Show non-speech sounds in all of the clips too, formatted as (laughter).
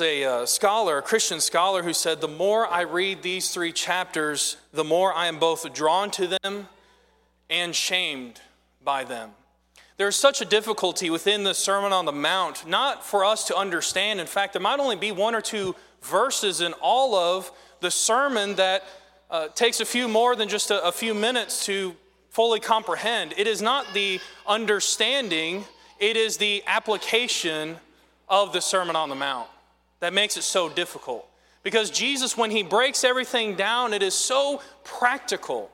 a uh, scholar, a Christian scholar, who said, The more I read these three chapters, the more I am both drawn to them and shamed by them. There's such a difficulty within the Sermon on the Mount, not for us to understand. In fact, there might only be one or two verses in all of the sermon that uh, takes a few more than just a, a few minutes to fully comprehend. It is not the understanding, it is the application of the Sermon on the Mount that makes it so difficult. Because Jesus, when he breaks everything down, it is so practical.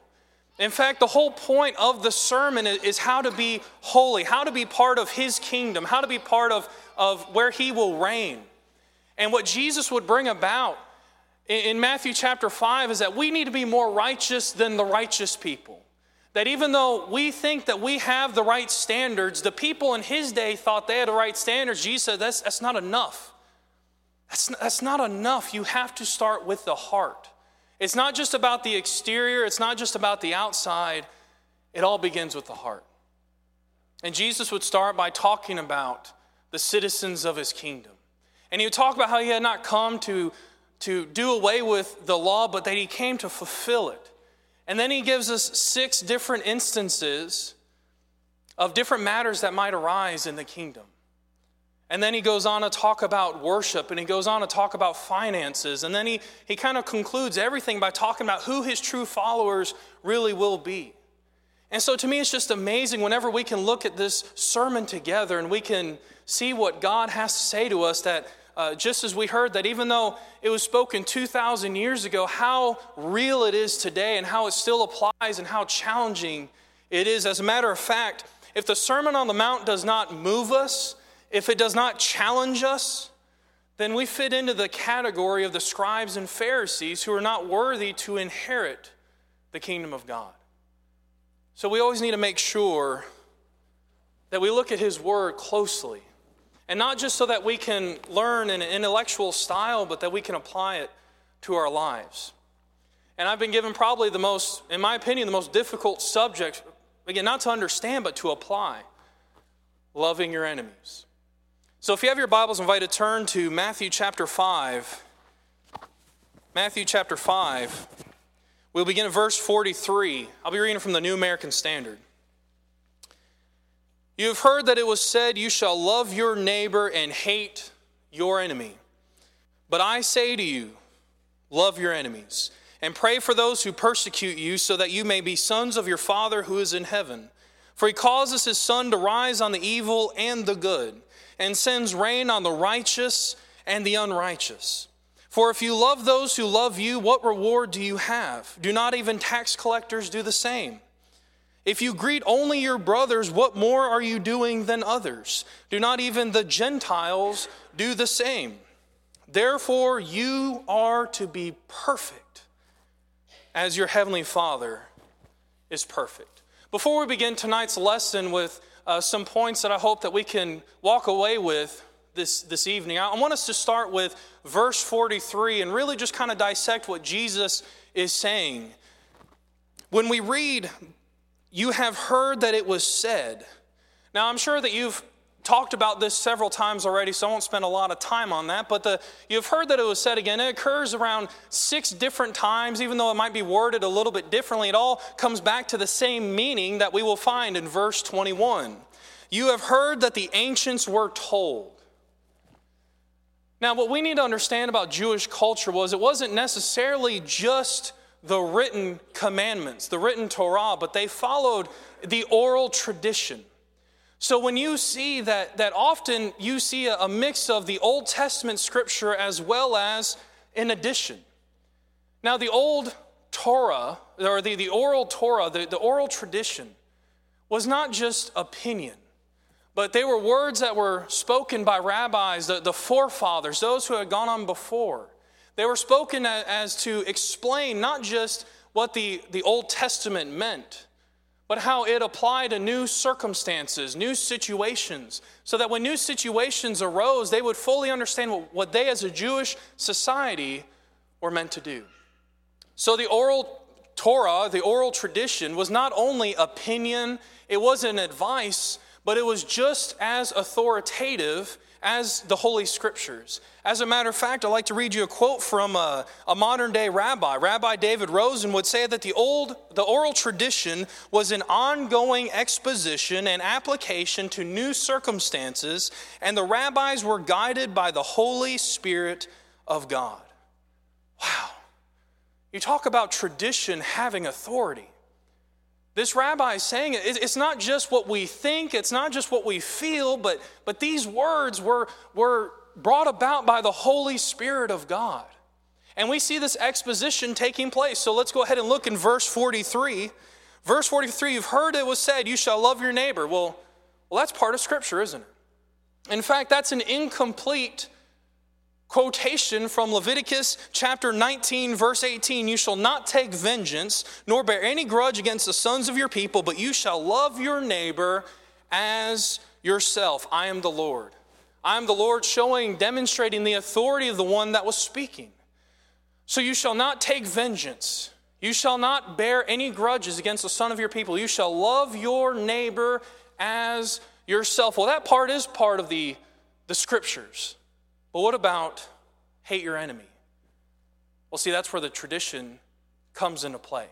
In fact, the whole point of the sermon is how to be holy, how to be part of his kingdom, how to be part of, of where he will reign. And what Jesus would bring about in Matthew chapter 5 is that we need to be more righteous than the righteous people. That even though we think that we have the right standards, the people in his day thought they had the right standards. Jesus said that's, that's not enough. That's, that's not enough. You have to start with the heart. It's not just about the exterior, it's not just about the outside. It all begins with the heart. And Jesus would start by talking about the citizens of his kingdom. And he would talk about how he had not come to, to do away with the law, but that he came to fulfill it. And then he gives us six different instances of different matters that might arise in the kingdom. And then he goes on to talk about worship and he goes on to talk about finances. And then he, he kind of concludes everything by talking about who his true followers really will be. And so to me, it's just amazing whenever we can look at this sermon together and we can see what God has to say to us that uh, just as we heard that even though it was spoken 2,000 years ago, how real it is today and how it still applies and how challenging it is. As a matter of fact, if the Sermon on the Mount does not move us, if it does not challenge us, then we fit into the category of the scribes and Pharisees who are not worthy to inherit the kingdom of God. So we always need to make sure that we look at His Word closely. And not just so that we can learn in an intellectual style, but that we can apply it to our lives. And I've been given probably the most, in my opinion, the most difficult subject, again, not to understand, but to apply loving your enemies. So if you have your Bibles, I invite to turn to Matthew chapter 5. Matthew chapter 5. We'll begin at verse 43. I'll be reading from the New American Standard. You have heard that it was said, You shall love your neighbor and hate your enemy. But I say to you, love your enemies, and pray for those who persecute you, so that you may be sons of your Father who is in heaven. For he causes his sun to rise on the evil and the good and sends rain on the righteous and the unrighteous. For if you love those who love you, what reward do you have? Do not even tax collectors do the same? If you greet only your brothers, what more are you doing than others? Do not even the Gentiles do the same? Therefore, you are to be perfect as your heavenly Father is perfect. Before we begin tonight's lesson with uh, some points that I hope that we can walk away with this, this evening. I want us to start with verse 43 and really just kind of dissect what Jesus is saying. When we read, You have heard that it was said. Now, I'm sure that you've talked about this several times already, so I won't spend a lot of time on that. But the, you've heard that it was said again. It occurs around six different times, even though it might be worded a little bit differently. It all comes back to the same meaning that we will find in verse 21. You have heard that the ancients were told. Now, what we need to understand about Jewish culture was it wasn't necessarily just the written commandments, the written Torah, but they followed the oral tradition. So when you see that, that often you see a, mix of the Old Testament scripture as well as an addition. Now, the Old Torah, or the, the oral Torah, the, the oral tradition, was not just opinion, but they were words that were spoken by rabbis, the, the forefathers, those who had gone on before. They were spoken as, as to explain not just what the, the Old Testament meant, but how it applied to new circumstances, new situations, so that when new situations arose, they would fully understand what, what they as a Jewish society were meant to do. So the oral Torah, the oral tradition, was not only opinion, it wasn't advice, but it was just as authoritative as the Holy Scriptures. As a matter of fact, I'd like to read you a quote from a, a, modern day rabbi. Rabbi David Rosen would say that the old, the oral tradition was an ongoing exposition and application to new circumstances, and the rabbis were guided by the Holy Spirit of God. Wow. You talk about tradition having authority. This rabbi is saying it, it's not just what we think, it's not just what we feel, but, but these words were, were brought about by the Holy Spirit of God. And we see this exposition taking place. So let's go ahead and look in verse 43. Verse 43, you've heard it was said, You shall love your neighbor. Well, well that's part of Scripture, isn't it? In fact, that's an incomplete quotation from Leviticus chapter 19, verse 18 You shall not take vengeance, nor bear any grudge against the sons of your people, but you shall love your neighbor as yourself. I am the Lord. I am the Lord, showing, demonstrating the authority of the one that was speaking. So you shall not take vengeance. You shall not bear any grudges against the son of your people. You shall love your neighbor as yourself. Well, that part is part of the, the scriptures. But what about hate your enemy? Well, see, that's where the tradition comes into play.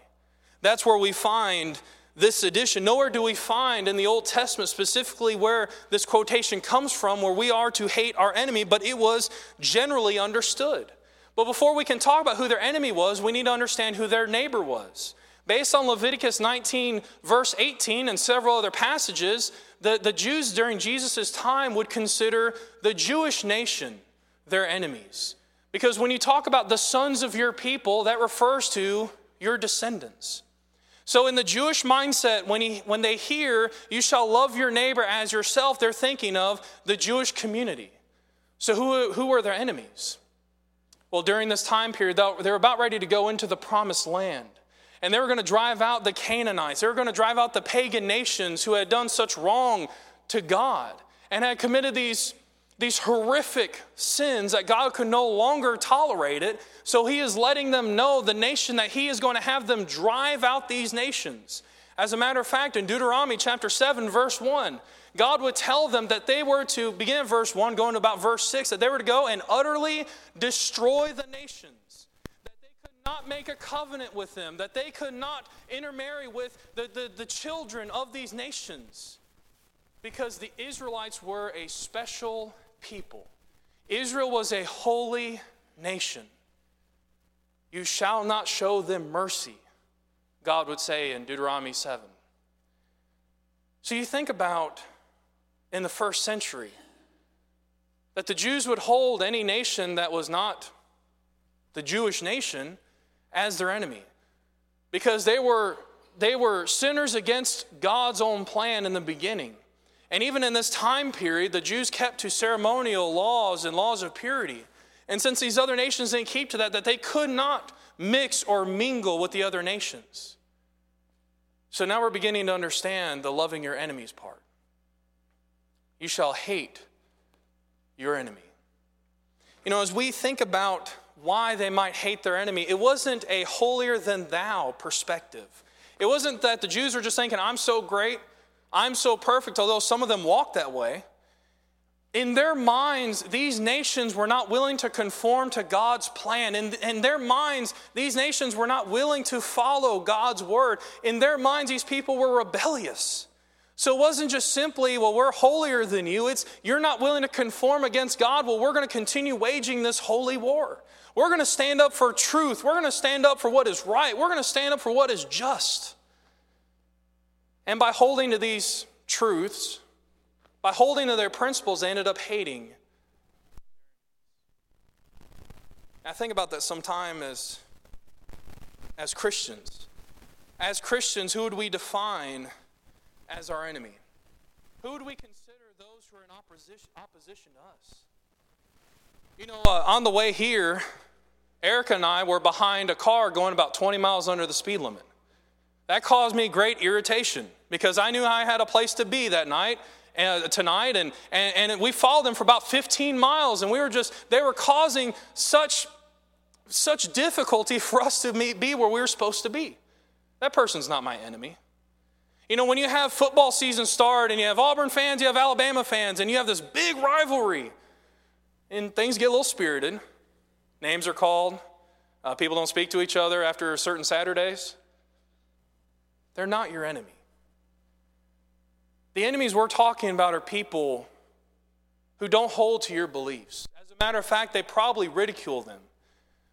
That's where we find this addition. Nowhere do we find in the Old Testament specifically where this quotation comes from, where we are to hate our enemy, but it was generally understood. But before we can talk about who their enemy was, we need to understand who their neighbor was. Based on Leviticus 19, verse 18, and several other passages, the, the Jews during Jesus' time would consider the Jewish nation their enemies. Because when you talk about the sons of your people, that refers to your descendants. So, in the Jewish mindset, when, he, when they hear, you shall love your neighbor as yourself, they're thinking of the Jewish community. So, who, who were their enemies? Well, during this time period, they were about ready to go into the promised land. And they were going to drive out the Canaanites. They were going to drive out the pagan nations who had done such wrong to God and had committed these these horrific sins that God could no longer tolerate it. So he is letting them know the nation that he is going to have them drive out these nations. As a matter of fact, in Deuteronomy chapter 7, verse 1, God would tell them that they were to begin verse 1, going to about verse 6, that they were to go and utterly destroy the nations. That they could not make a covenant with them, that they could not intermarry with the, the, the children of these nations. Because the Israelites were a special people. Israel was a holy nation. You shall not show them mercy, God would say in Deuteronomy 7. So you think about in the first century that the Jews would hold any nation that was not the Jewish nation as their enemy because they were, they were sinners against God's own plan in the beginning. And even in this time period, the Jews kept to ceremonial laws and laws of purity. And since these other nations didn't keep to that, that they could not mix or mingle with the other nations. So now we're beginning to understand the loving your enemies part. You shall hate your enemy. You know, as we think about why they might hate their enemy, it wasn't a holier than thou perspective. It wasn't that the Jews were just thinking, I'm so great, I'm so perfect, although some of them walk that way. In their minds, these nations were not willing to conform to God's plan. In, in their minds, these nations were not willing to follow God's word. In their minds, these people were rebellious. So it wasn't just simply, well, we're holier than you. It's you're not willing to conform against God. Well, we're going to continue waging this holy war. We're going to stand up for truth. We're going to stand up for what is right. We're going to stand up for what is just. And by holding to these truths, by holding to their principles, they ended up hating. I think about that sometime as, as Christians. As Christians, who would we define as our enemy? Who would we consider those who are in opposition, opposition to us? You know, uh, on the way here, Erica and I were behind a car going about 20 miles under the speed limit. That caused me great irritation because I knew I had a place to be that night uh, tonight and, and, and we followed them for about 15 miles and we were just they were causing such such difficulty (laughs) for us to meet, be where we were supposed to be that person's not my enemy You know, when you have football season start and you have Auburn fans, you have Alabama fans, and you have this big rivalry, and things get a little spirited. Names are called. Uh, people don't speak to each other after certain Saturdays. They're not your enemy. The enemies we're talking about are people who don't hold to your beliefs. As a matter of fact, they probably ridicule them.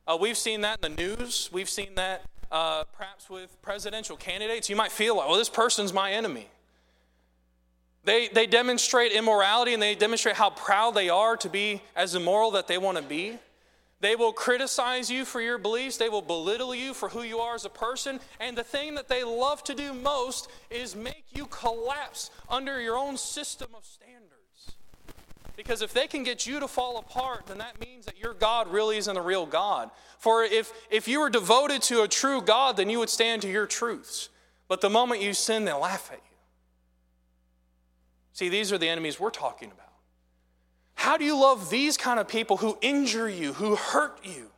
Uh, we've seen that in the news. We've seen that uh, perhaps with presidential candidates. You might feel like, well, this person's my enemy. They, they demonstrate immorality and they demonstrate how proud they are to be as immoral that they want to be. They will criticize you for your beliefs. They will belittle you for who you are as a person. And the thing that they love to do most is make you collapse under your own system of standards. Because if they can get you to fall apart, then that means that your God really isn't a real God. For if, if you were devoted to a true God, then you would stand to your truths. But the moment you sin, they'll laugh at you. See, these are the enemies we're talking about. How do you love these kind of people who injure you, who hurt you?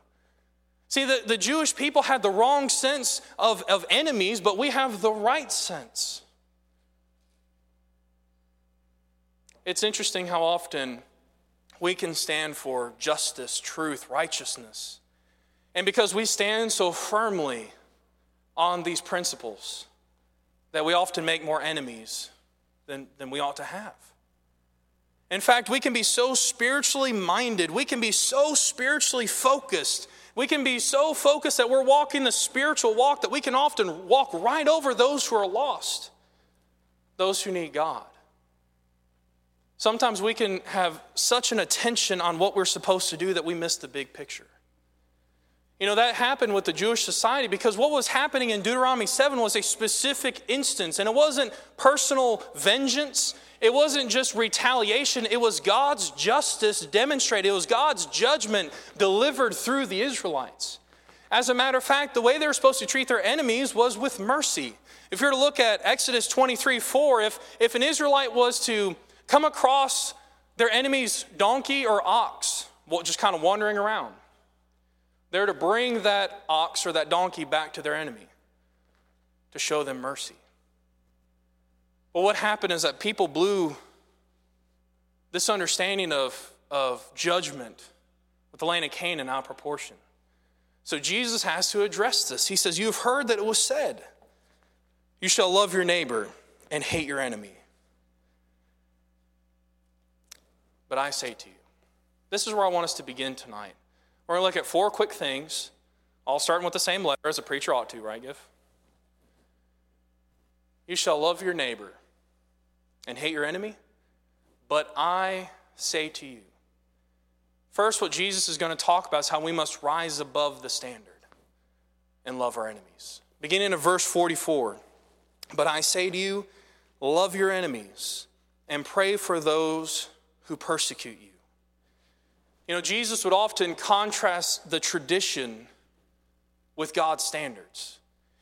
See, the, the Jewish people had the wrong sense of, of enemies, but we have the right sense. It's interesting how often we can stand for justice, truth, righteousness. And because we stand so firmly on these principles, that we often make more enemies than, than we ought to have. In fact, we can be so spiritually minded, we can be so spiritually focused, we can be so focused that we're walking the spiritual walk that we can often walk right over those who are lost, those who need God. Sometimes we can have such an attention on what we're supposed to do that we miss the big picture. You know, that happened with the Jewish society because what was happening in Deuteronomy 7 was a specific instance, and it wasn't personal vengeance. It wasn't just retaliation, it was God's justice demonstrated. It was God's judgment delivered through the Israelites. As a matter of fact, the way they were supposed to treat their enemies was with mercy. If you were to look at Exodus 23 4, if, if an Israelite was to come across their enemy's donkey or ox, well, just kind of wandering around. They're to bring that ox or that donkey back to their enemy to show them mercy. But what happened is that people blew this understanding of, of judgment with the land of Canaan out of proportion. So Jesus has to address this. He says, You've heard that it was said, You shall love your neighbor and hate your enemy. But I say to you, this is where I want us to begin tonight. We're going to look at four quick things, all starting with the same letter as a preacher ought to, right, Give? You shall love your neighbor and hate your enemy, but I say to you. First, what Jesus is going to talk about is how we must rise above the standard and love our enemies. Beginning of verse 44 But I say to you, love your enemies and pray for those who persecute you. You know, Jesus would often contrast the tradition with God's standards.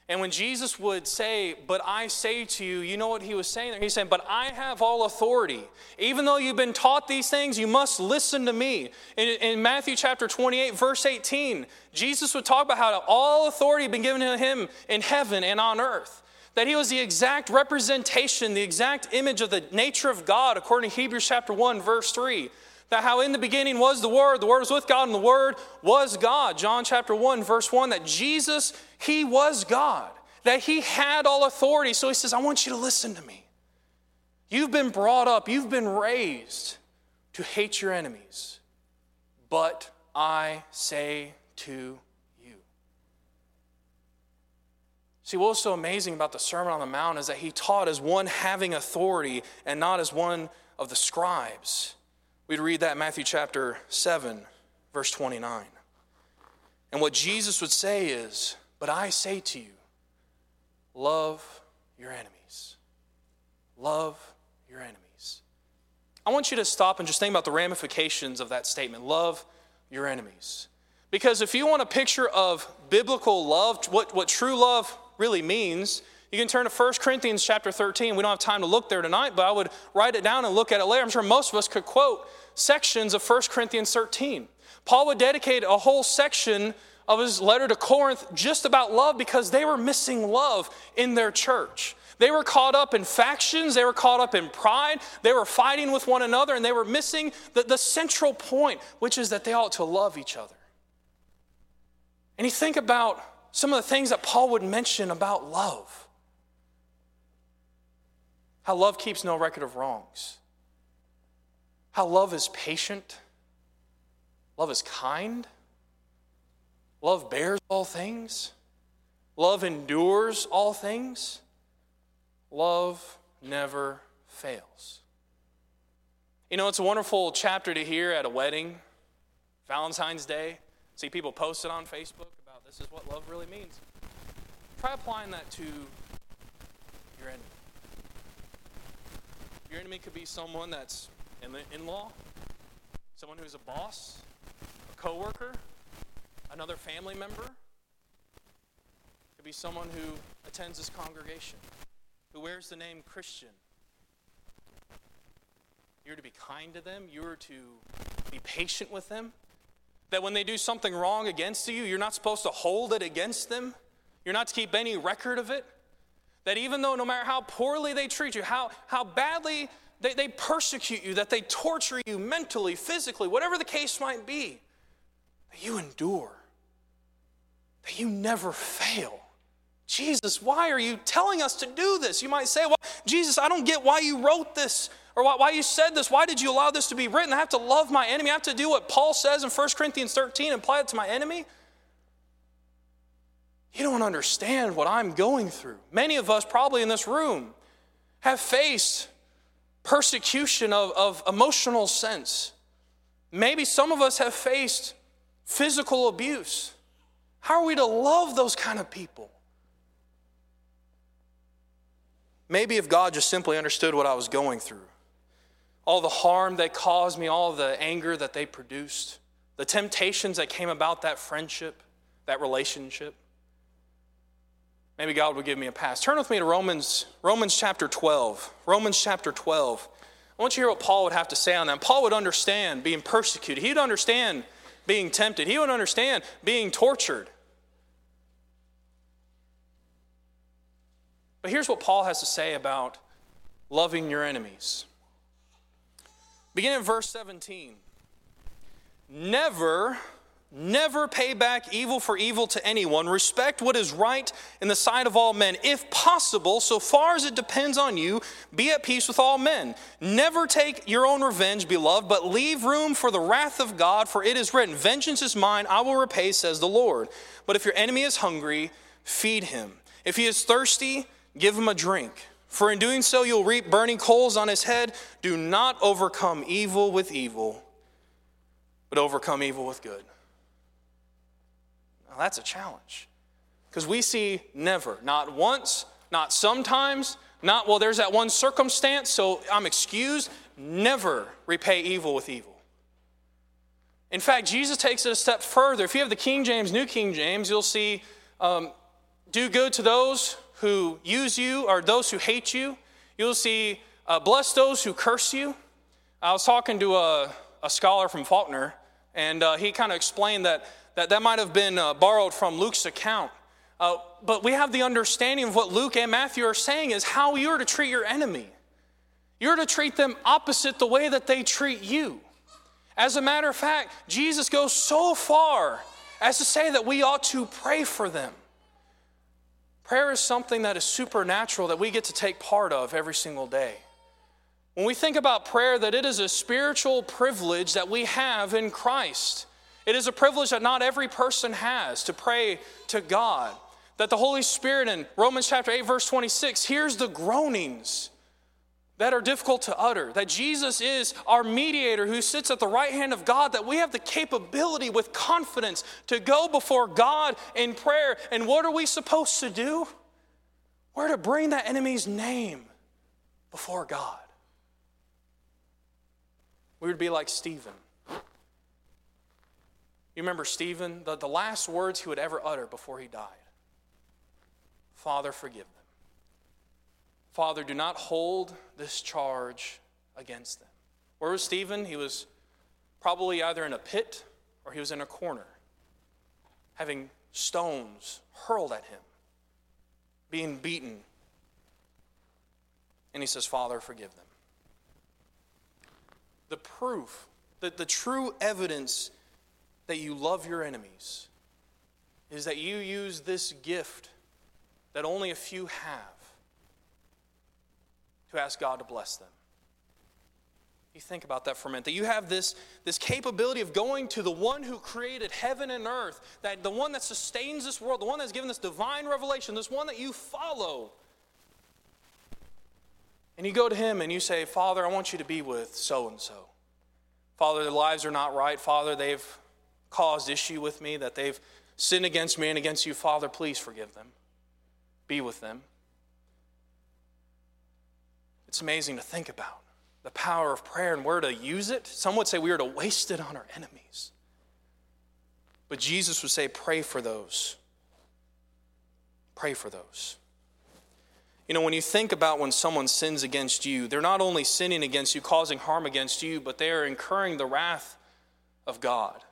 And when Jesus would say, But I say to you, you know what he was saying there? He's saying, But I have all authority. Even though you've been taught these things, you must listen to me. In, in, Matthew chapter 28, verse 18, Jesus would talk about how all authority had been given to him in heaven and on earth that he was the exact representation, the exact image of the nature of God, according to Hebrews chapter 1, verse 3. That how in the beginning was the Word, the Word was with God, and the Word was God. John chapter 1, verse 1, that Jesus, he was God, that he had all authority. So he says, I want you to listen to me. You've been brought up, you've been raised to hate your enemies, but I say to you. See, what was so amazing about the Sermon on the Mount is that he taught as one having authority and not as one of the scribes. We'd read that Matthew chapter 7, verse 29. And what Jesus would say is, But I say to you, love your enemies. Love your enemies. I want you to stop and just think about the ramifications of that statement love your enemies. Because if you want a picture of biblical love, what, what true love really means. You can turn to 1 Corinthians chapter 13. We don't have time to look there tonight, but I would write it down and look at it later. I'm sure most of us could quote sections of 1 Corinthians 13. Paul would dedicate a whole section of his letter to Corinth just about love because they were missing love in their church. They were caught up in factions, they were caught up in pride, they were fighting with one another, and they were missing the, the central point, which is that they ought to love each other. And you think about some of the things that Paul would mention about love how love keeps no record of wrongs, how love is patient, love is kind, love bears all things, love endures all things, love never fails. You know, it's a wonderful chapter to hear at a wedding, Valentine's Day. See people post it on Facebook about this is what love really means. Try applying that to your enemy. Your enemy could be someone that's an in law, someone who's a boss, a coworker, another family member. It could be someone who attends this congregation, who wears the name Christian. You're to be kind to them, you're to be patient with them. That when they do something wrong against you, you're not supposed to hold it against them. You're not to keep any record of it. That even though, no matter how poorly they treat you, how, how badly they, they persecute you, that they torture you mentally, physically, whatever the case might be, that you endure, that you never fail. Jesus, why are you telling us to do this? You might say, Well, Jesus, I don't get why you wrote this or why, why you said this. Why did you allow this to be written? I have to love my enemy. I have to do what Paul says in 1 Corinthians 13 and apply it to my enemy. You don't understand what I'm going through. Many of us, probably in this room, have faced persecution of, of emotional sense. Maybe some of us have faced physical abuse. How are we to love those kind of people? Maybe if God just simply understood what I was going through, all the harm they caused me, all the anger that they produced, the temptations that came about that friendship, that relationship. Maybe God would give me a pass. Turn with me to Romans, Romans chapter 12. Romans chapter 12. I want you to hear what Paul would have to say on that. Paul would understand being persecuted. He would understand being tempted. He would understand being tortured. But here's what Paul has to say about loving your enemies. Begin in verse 17. Never Never pay back evil for evil to anyone. Respect what is right in the sight of all men. If possible, so far as it depends on you, be at peace with all men. Never take your own revenge, beloved, but leave room for the wrath of God, for it is written, Vengeance is mine, I will repay, says the Lord. But if your enemy is hungry, feed him. If he is thirsty, give him a drink. For in doing so, you'll reap burning coals on his head. Do not overcome evil with evil, but overcome evil with good. Now, that's a challenge. Because we see never, not once, not sometimes, not, well, there's that one circumstance, so I'm excused. Never repay evil with evil. In fact, Jesus takes it a step further. If you have the King James, New King James, you'll see um, do good to those who use you or those who hate you. You'll see uh, bless those who curse you. I was talking to a, a scholar from Faulkner, and uh, he kind of explained that that, that might have been uh, borrowed from Luke's account. Uh, but we have the understanding of what Luke and Matthew are saying is how you're to treat your enemy. You're to treat them opposite the way that they treat you. As a matter of fact, Jesus goes so far as to say that we ought to pray for them. Prayer is something that is supernatural that we get to take part of every single day. When we think about prayer, that it is a spiritual privilege that we have in Christ. It is a privilege that not every person has to pray to God. That the Holy Spirit in Romans chapter 8, verse 26, hears the groanings that are difficult to utter. That Jesus is our mediator who sits at the right hand of God, that we have the capability with confidence to go before God in prayer. And what are we supposed to do? We're to bring that enemy's name before God. We would be like Stephen you remember Stephen, the, the last words he would ever utter before he died Father, forgive them. Father, do not hold this charge against them. Where was Stephen? He was probably either in a pit or he was in a corner, having stones hurled at him, being beaten, and he says, Father, forgive them. The proof, that the true evidence that you love your enemies is that you use this gift that only a few have to ask God to bless them. You think about that for a minute. That you have this, this capability of going to the one who created heaven and earth, that the one that sustains this world, the one that's given this divine revelation, this one that you follow. And you go to him and you say, Father, I want you to be with so and so. Father, their lives are not right. Father, they've caused issue with me, that they've sinned against me and against you. Father, please forgive them. Be with them. It's amazing to think about the power of prayer and where to use it. Some would say we are to waste it on our enemies. But Jesus would say, pray for those. Pray for those. You know, when you think about when someone sins against you, they're not only sinning against you, causing harm against you, but they are incurring the wrath of God.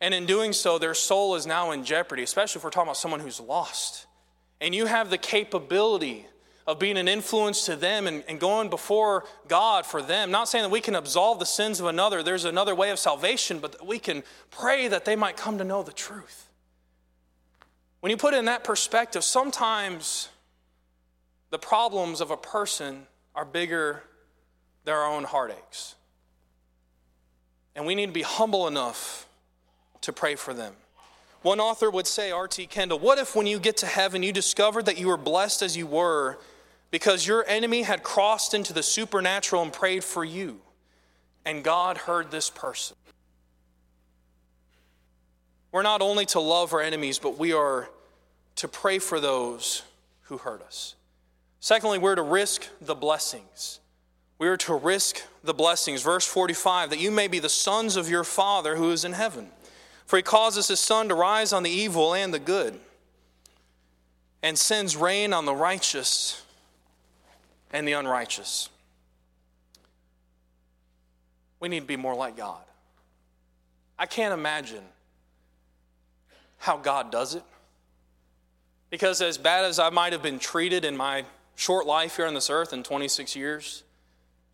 And in doing so, their soul is now in jeopardy, especially if we're talking about someone who's lost. And you have the capability of being an influence to them and, and, going before God for them. Not saying that we can absolve the sins of another, there's another way of salvation, but that we can pray that they might come to know the truth. When you put it in that perspective, sometimes the problems of a person are bigger than our own heartaches. And we need to be humble enough to pray for them. One author would say, R.T. Kendall, what if when you get to heaven you discovered that you were blessed as you were because your enemy had crossed into the supernatural and prayed for you, and God heard this person? We're not only to love our enemies, but we are to pray for those who hurt us. Secondly, we're to risk the blessings. We are to risk the blessings. Verse 45 that you may be the sons of your Father who is in heaven. For he causes his sun to rise on the evil and the good, and sends rain on the righteous and the unrighteous. We need to be more like God. I can't imagine how God does it. Because as bad as I might have been treated in my short life here on this earth in 26 years,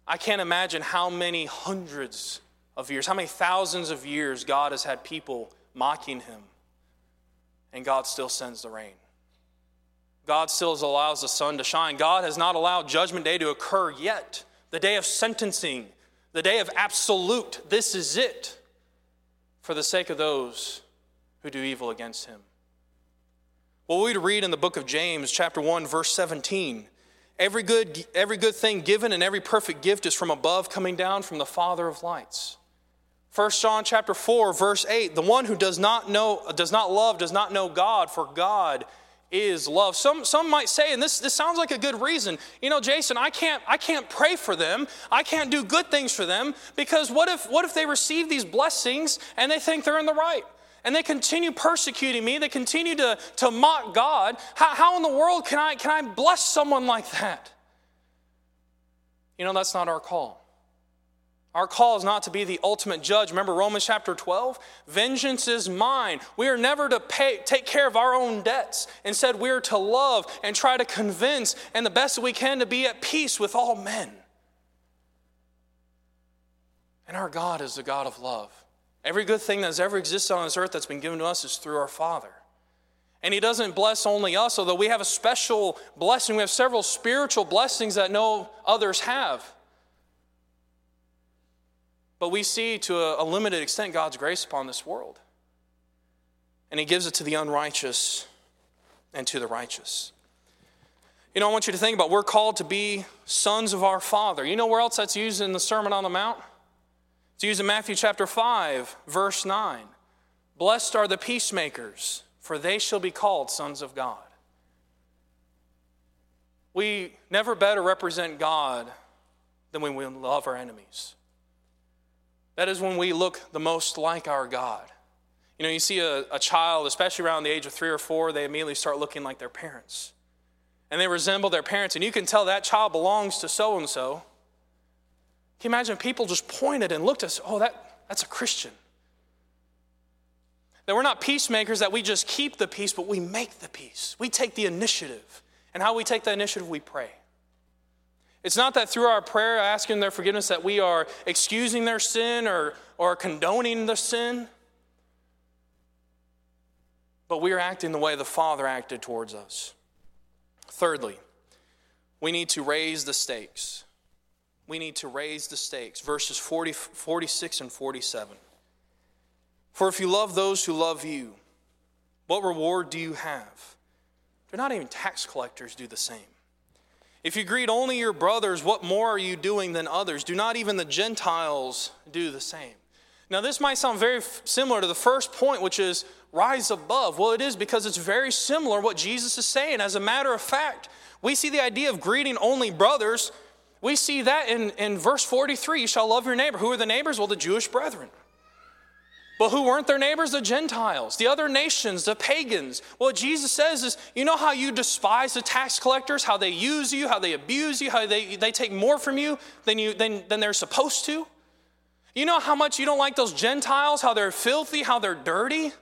I can't imagine how many hundreds of years, how many thousands of years God has had people mocking him, and God still sends the rain. God still allows the sun to shine. God has not allowed Judgment Day to occur yet. The day of sentencing, the day of absolute, this is it for the sake of those who do evil against him. Well, we read in the book of James, chapter 1, verse 17 every good, every good thing given and every perfect gift is from above, coming down from the Father of lights. 1 John chapter 4 verse 8 the one who does not know does not love does not know God for God is love. Some, some might say, and this, this sounds like a good reason, you know, Jason, I can't, I can't pray for them. I can't do good things for them because what if, what if they receive these blessings and they think they're in the right? And they continue persecuting me. They continue to, to mock God. How, how in the world can I, can I bless someone like that? You know, that's not our call. Our call is not to be the ultimate judge. Remember Romans chapter 12? Vengeance is mine. We are never to pay, take care of our own debts. Instead, we are to love and try to convince, and the best that we can to be at peace with all men. And our God is the God of love. Every good thing that has ever existed on this earth that's been given to us is through our Father. And He doesn't bless only us, although we have a special blessing. We have several spiritual blessings that no others have. But we see to a, limited extent God's grace upon this world. And He gives it to the unrighteous and to the righteous. You know, I want you to think about we're called to be sons of our Father. You know where else that's used in the Sermon on the Mount? It's used in Matthew chapter 5, verse 9. Blessed are the peacemakers, for they shall be called sons of God. We never better represent God than when we love our enemies. That is when we look the most like our God. You know, you see a, a child, especially around the age of three or four, they immediately start looking like their parents. And they resemble their parents, and you can tell that child belongs to so and so can you imagine people just pointed and looked at us, oh, that, that's a Christian? That we're not peacemakers, that we just keep the peace, but we make the peace. We take the initiative. And how we take the initiative, we pray. It's not that through our prayer asking their forgiveness that we are excusing their sin or, or condoning the sin, but we are acting the way the Father acted towards us. Thirdly, we need to raise the stakes. We need to raise the stakes. Verses 40, 46 and 47. For if you love those who love you, what reward do you have? Do not even tax collectors do the same? If you greet only your brothers, what more are you doing than others? Do not even the Gentiles do the same? Now, this might sound very similar to the first point, which is rise above. Well, it is because it's very similar what Jesus is saying. As a matter of fact, we see the idea of greeting only brothers. We see that in, in verse 43 you shall love your neighbor. Who are the neighbors? Well, the Jewish brethren. But who weren't their neighbors? The Gentiles, the other nations, the pagans. What Jesus says is, you know how you despise the tax collectors, how they use you, how they abuse you, how they, they take more from you than, you than, than they're supposed to? You know how much you don't like those Gentiles, how they're filthy, how they're dirty,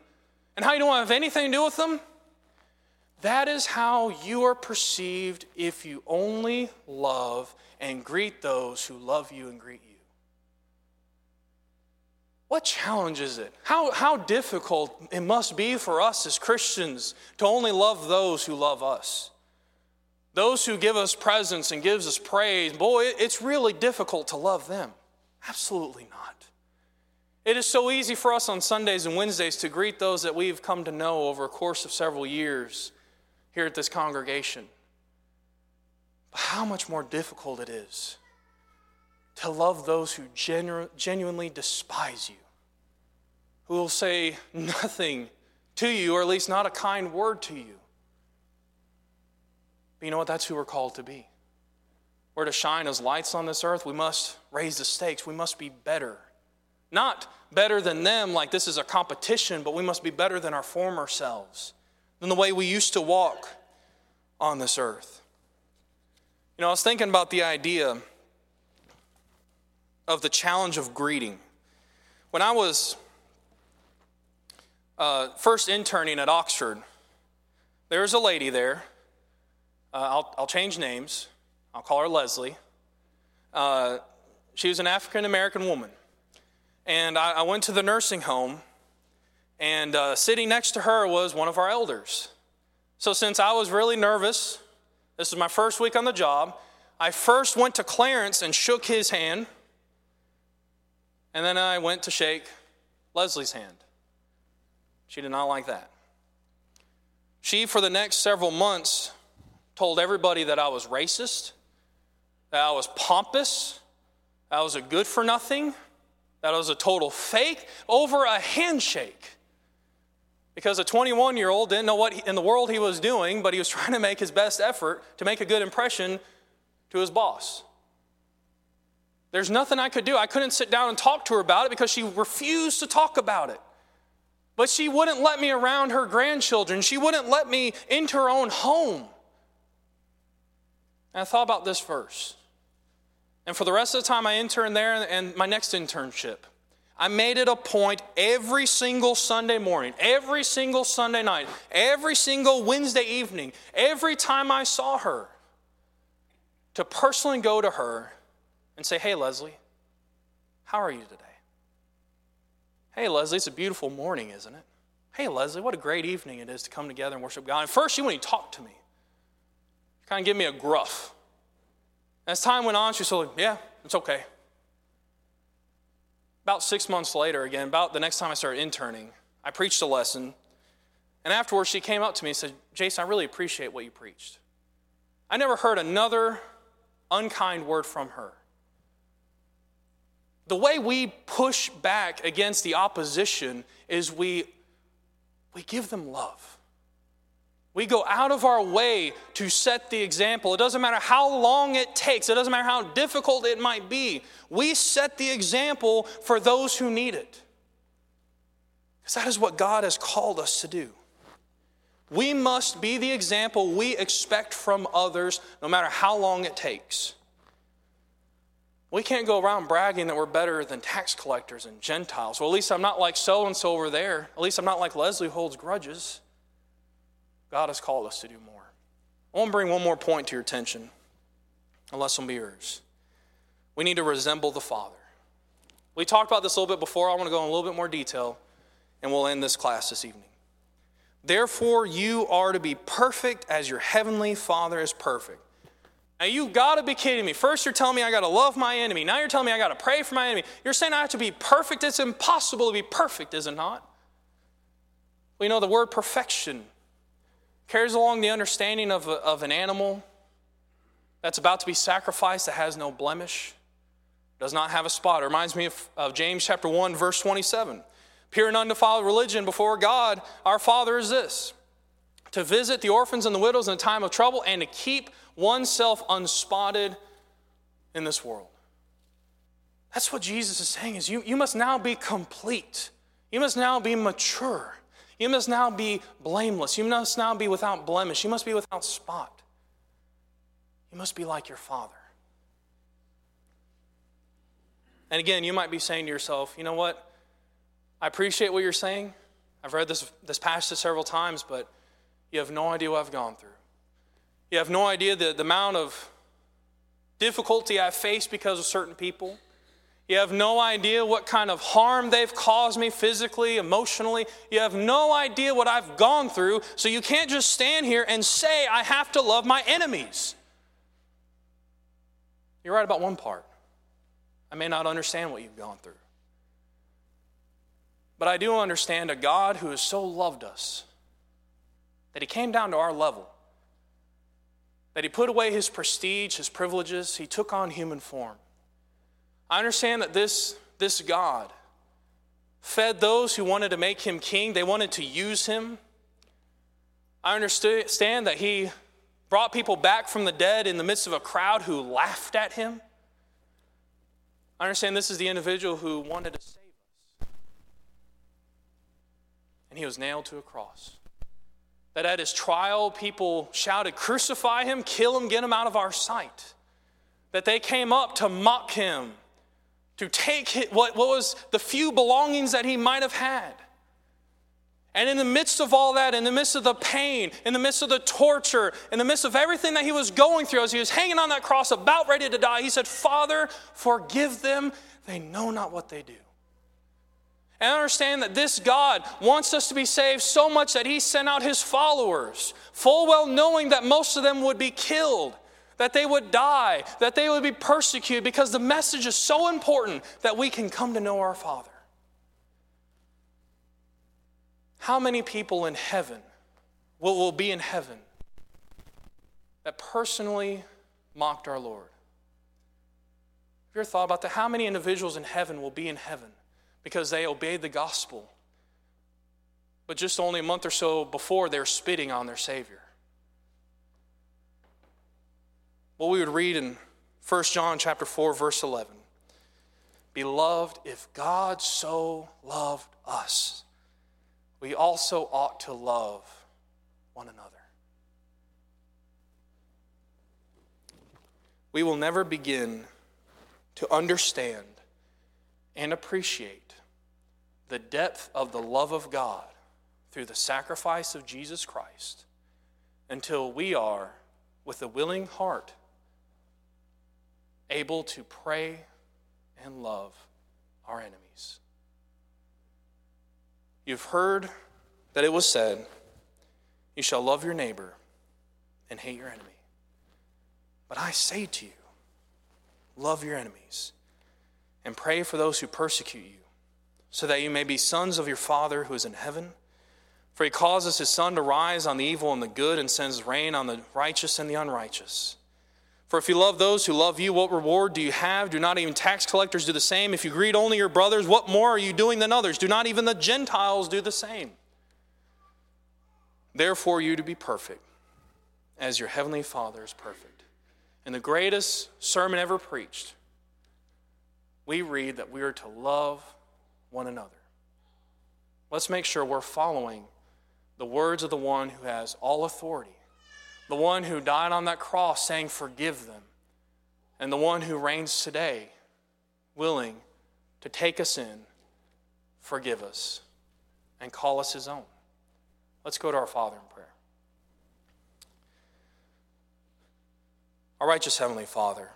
and how you don't have anything to do with them? That is how you are perceived if you only love and greet those who love you and greet you. What challenge is it? How, how difficult it must be for us as Christians to only love those who love us. Those who give us presents and gives us praise, boy, it's really difficult to love them. Absolutely not. It is so easy for us on Sundays and Wednesdays to greet those that we've come to know over a course of several years here at this congregation. But how much more difficult it is to love those who genu- genuinely despise you, who will say nothing to you, or at least not a kind word to you. But you know what? That's who we're called to be. We're to shine as lights on this earth. We must raise the stakes. We must be better. Not better than them, like this is a competition, but we must be better than our former selves, than the way we used to walk on this earth. You know, I was thinking about the idea of the challenge of greeting. When I was uh, first interning at Oxford, there was a lady there. Uh, I'll, I'll, change names. I'll call her Leslie. Uh, she was an African American woman. And I, I, went to the nursing home, and uh, sitting next to her was one of our elders. So, since I was really nervous, this is my first week on the job, I first went to Clarence and shook his hand. And then I went to shake Leslie's hand. She did not like that. She, for the next several months, told everybody that I was racist, that I was pompous, that I was a good for nothing, that I was a total fake over a handshake. Because a 21 year old didn't know what in the world he was doing, but he was trying to make his best effort to make a good impression to his boss. There's nothing I could do. I couldn't sit down and talk to her about it because she refused to talk about it. But she wouldn't let me around her grandchildren. She wouldn't let me into her own home. And I thought about this verse. And for the rest of the time I interned there and my next internship, I made it a point every single Sunday morning, every single Sunday night, every single Wednesday evening, every time I saw her, to personally go to her and say, Hey, Leslie, how are you today? Hey, Leslie, it's a beautiful morning, isn't it? Hey, Leslie, what a great evening it is to come together and worship God. And first, she wouldn't even talk to me. She kind of give me a gruff. As time went on, she said, Yeah, it's okay. About six months later, again, about the next time I started interning, I preached a lesson. And afterwards, she came up to me and said, Jason, I really appreciate what you preached. I never heard another unkind word from her the way we push back against the opposition is we, we give them love. We go out of our way to set the example. It doesn't matter how long it takes, it doesn't matter how difficult it might be. We set the example for those who need it. Because that is what God has called us to do. We must be the example we expect from others, no matter how long it takes. We can't go around bragging that we're better than tax collectors and Gentiles. Well, at least I'm not like so and so over there. At least I'm not like Leslie who holds grudges. God has called us to do more. I want to bring one more point to your attention. unless be yours. We need to resemble the Father. We talked about this a little bit before. I want to go in a little bit more detail, and we'll end this class this evening. Therefore, you are to be perfect as your heavenly Father is perfect. Now, you got to be kidding me. First, you're telling me I got to love my enemy. Now, you're telling me I got to pray for my enemy. You're saying I have to be perfect. It's impossible to be perfect, is it not? We know the word perfection carries along the understanding of, a, of an animal that's about to be sacrificed that has no blemish, does not have a spot. It reminds me of, of James chapter 1, verse 27. Pure and undefiled religion before God, our Father, is this to visit the orphans and the widows in a time of trouble and to keep oneself unspotted in this world. That's what Jesus is saying is you, you must now be complete. You must now be mature. You must now be blameless. You must now be without blemish. You must be without spot. You must be like your Father. And again, you might be saying to yourself, you know what? I appreciate what you're saying. I've read this, this passage several times, but you have no idea what I've gone through. You have no idea the, the amount of difficulty I've faced because of certain people. You have no idea what kind of harm they've caused me physically, emotionally. You have no idea what I've gone through, so you can't just stand here and say, I have to love my enemies. You're right about one part. I may not understand what you've gone through. But I do understand a God who has so loved us that he came down to our level, that he put away his prestige, his privileges, he took on human form. I understand that this, this God fed those who wanted to make him king, they wanted to use him. I understand that he brought people back from the dead in the midst of a crowd who laughed at him. I understand this is the individual who wanted to save us. And he was nailed to a cross. That at his trial, people shouted, Crucify him, kill him, get him out of our sight. That they came up to mock him, to take what, what was the few belongings that he might have had. And in the midst of all that, in the midst of the pain, in the midst of the torture, in the midst of everything that he was going through as he was hanging on that cross, about ready to die, he said, Father, forgive them. They know not what they do. And understand that this God wants us to be saved so much that he sent out his followers, full well knowing that most of them would be killed, that they would die, that they would be persecuted, because the message is so important that we can come to know our Father. How many people in heaven will, will be in heaven that personally mocked our Lord? Have you ever thought about that? How many individuals in heaven will be in heaven because they obeyed the gospel? But just only a month or so before, they're spitting on their Savior. What we would read in 1 John chapter 4, verse 11. Beloved, if God so loved us, we also ought to love one another. We will never begin to understand and appreciate the depth of the love of God through the sacrifice of Jesus Christ until we are, with a willing heart, able to pray and love our enemies. You've heard that it was said, You shall love your neighbor and hate your enemy. But I say to you, love your enemies and pray for those who persecute you, so that you may be sons of your Father who is in heaven. For he causes his sun to rise on the evil and the good and sends rain on the righteous and the unrighteous. For if you love those who love you, what reward do you have? Do not even tax collectors do the same? If you greet only your brothers, what more are you doing than others? Do not even the Gentiles do the same? Therefore, you to be perfect, as your heavenly Father is perfect. In the greatest sermon ever preached, we read that we are to love one another. Let's make sure we're following the words of the one who has all authority the one who died on that cross saying, Forgive them, and the one who reigns today, willing to take us in, forgive us, and call us his own. Let's go to our Father in prayer. Our righteous Heavenly Father,